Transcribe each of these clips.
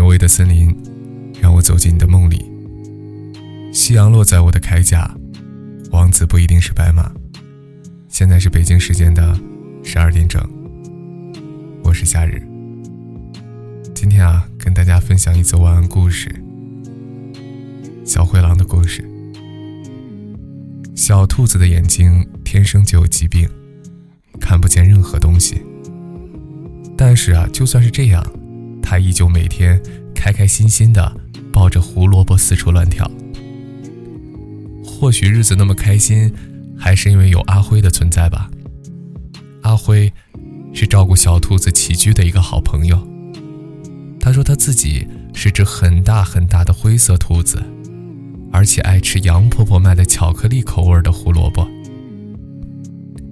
挪威的森林，让我走进你的梦里。夕阳落在我的铠甲，王子不一定是白马。现在是北京时间的十二点整，我是夏日。今天啊，跟大家分享一则晚安故事——小灰狼的故事。小兔子的眼睛天生就有疾病，看不见任何东西。但是啊，就算是这样。他依旧每天开开心心的抱着胡萝卜四处乱跳。或许日子那么开心，还是因为有阿辉的存在吧。阿辉是照顾小兔子起居的一个好朋友。他说他自己是只很大很大的灰色兔子，而且爱吃杨婆婆卖的巧克力口味的胡萝卜。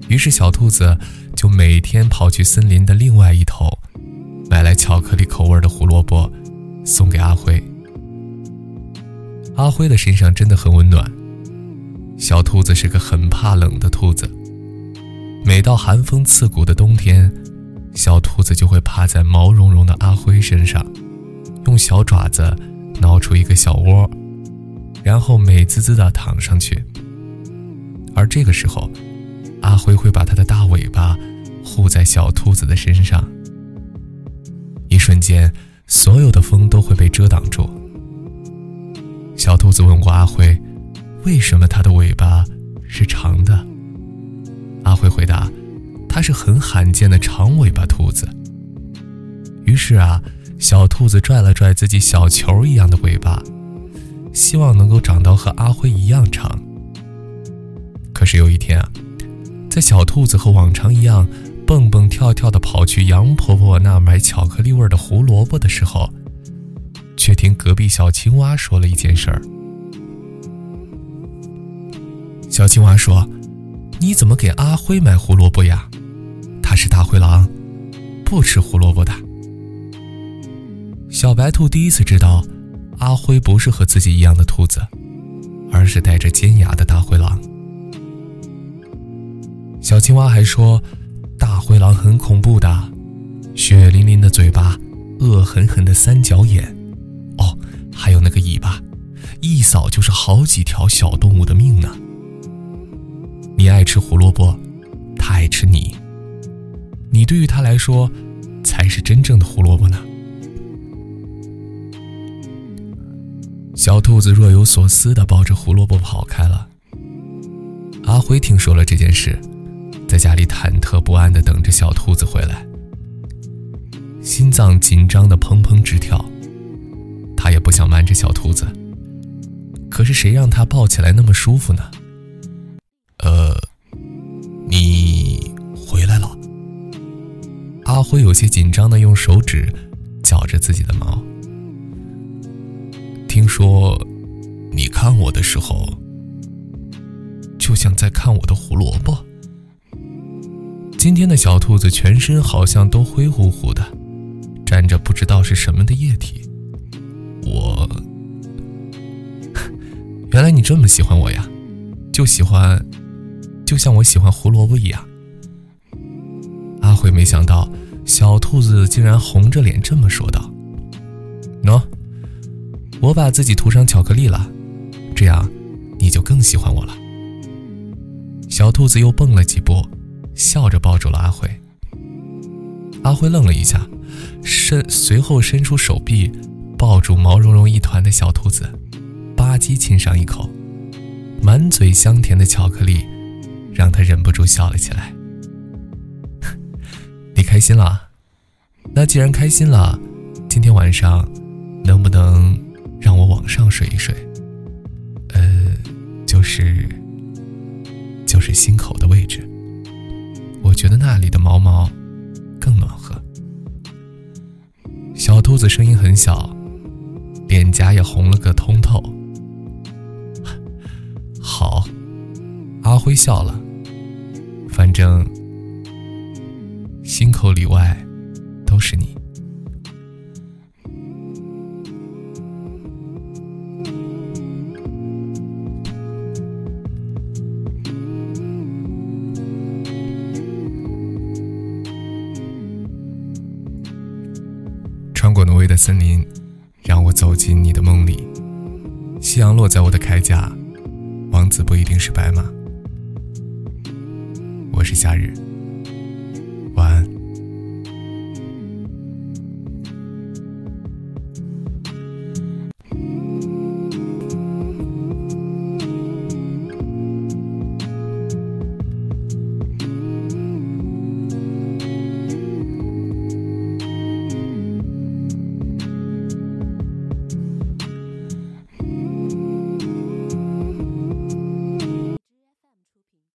于是小兔子就每天跑去森林的另外一头。巧克力口味的胡萝卜，送给阿辉。阿辉的身上真的很温暖。小兔子是个很怕冷的兔子，每到寒风刺骨的冬天，小兔子就会趴在毛茸茸的阿辉身上，用小爪子挠出一个小窝，然后美滋滋地躺上去。而这个时候，阿辉会把他的大尾巴护在小兔子的身上。瞬间，所有的风都会被遮挡住。小兔子问过阿辉：“为什么它的尾巴是长的？”阿辉回答：“它是很罕见的长尾巴兔子。”于是啊，小兔子拽了拽自己小球一样的尾巴，希望能够长到和阿辉一样长。可是有一天啊，在小兔子和往常一样。蹦蹦跳跳地跑去杨婆婆那买巧克力味的胡萝卜的时候，却听隔壁小青蛙说了一件事儿。小青蛙说：“你怎么给阿辉买胡萝卜呀？他是大灰狼，不吃胡萝卜的。”小白兔第一次知道，阿辉不是和自己一样的兔子，而是带着尖牙的大灰狼。小青蛙还说。灰狼很恐怖的，血淋淋的嘴巴，恶狠狠的三角眼，哦，还有那个尾巴，一扫就是好几条小动物的命呢。你爱吃胡萝卜，他爱吃你，你对于他来说，才是真正的胡萝卜呢。小兔子若有所思的抱着胡萝卜跑开了。阿辉听说了这件事。在家里忐忑不安地等着小兔子回来，心脏紧张的砰砰直跳。他也不想瞒着小兔子，可是谁让他抱起来那么舒服呢？呃，你回来了。阿辉有些紧张的用手指绞着自己的毛。听说你看我的时候，就像在看我的胡萝卜。今天的小兔子全身好像都灰乎乎的，沾着不知道是什么的液体。我，原来你这么喜欢我呀，就喜欢，就像我喜欢胡萝卜一样。阿辉没想到小兔子竟然红着脸这么说道：“喏，我把自己涂上巧克力了，这样你就更喜欢我了。”小兔子又蹦了几步。笑着抱住了阿辉。阿辉愣了一下，伸随后伸出手臂，抱住毛茸茸一团的小兔子，吧唧亲上一口，满嘴香甜的巧克力，让他忍不住笑了起来。你开心了？那既然开心了，今天晚上能不能让我往上睡一睡？呃，就是就是心口的位置。觉得那里的毛毛更暖和。小兔子声音很小，脸颊也红了个通透。好，阿辉笑了。反正心口里外都是你。过挪威的森林，让我走进你的梦里。夕阳落在我的铠甲，王子不一定是白马。我是夏日。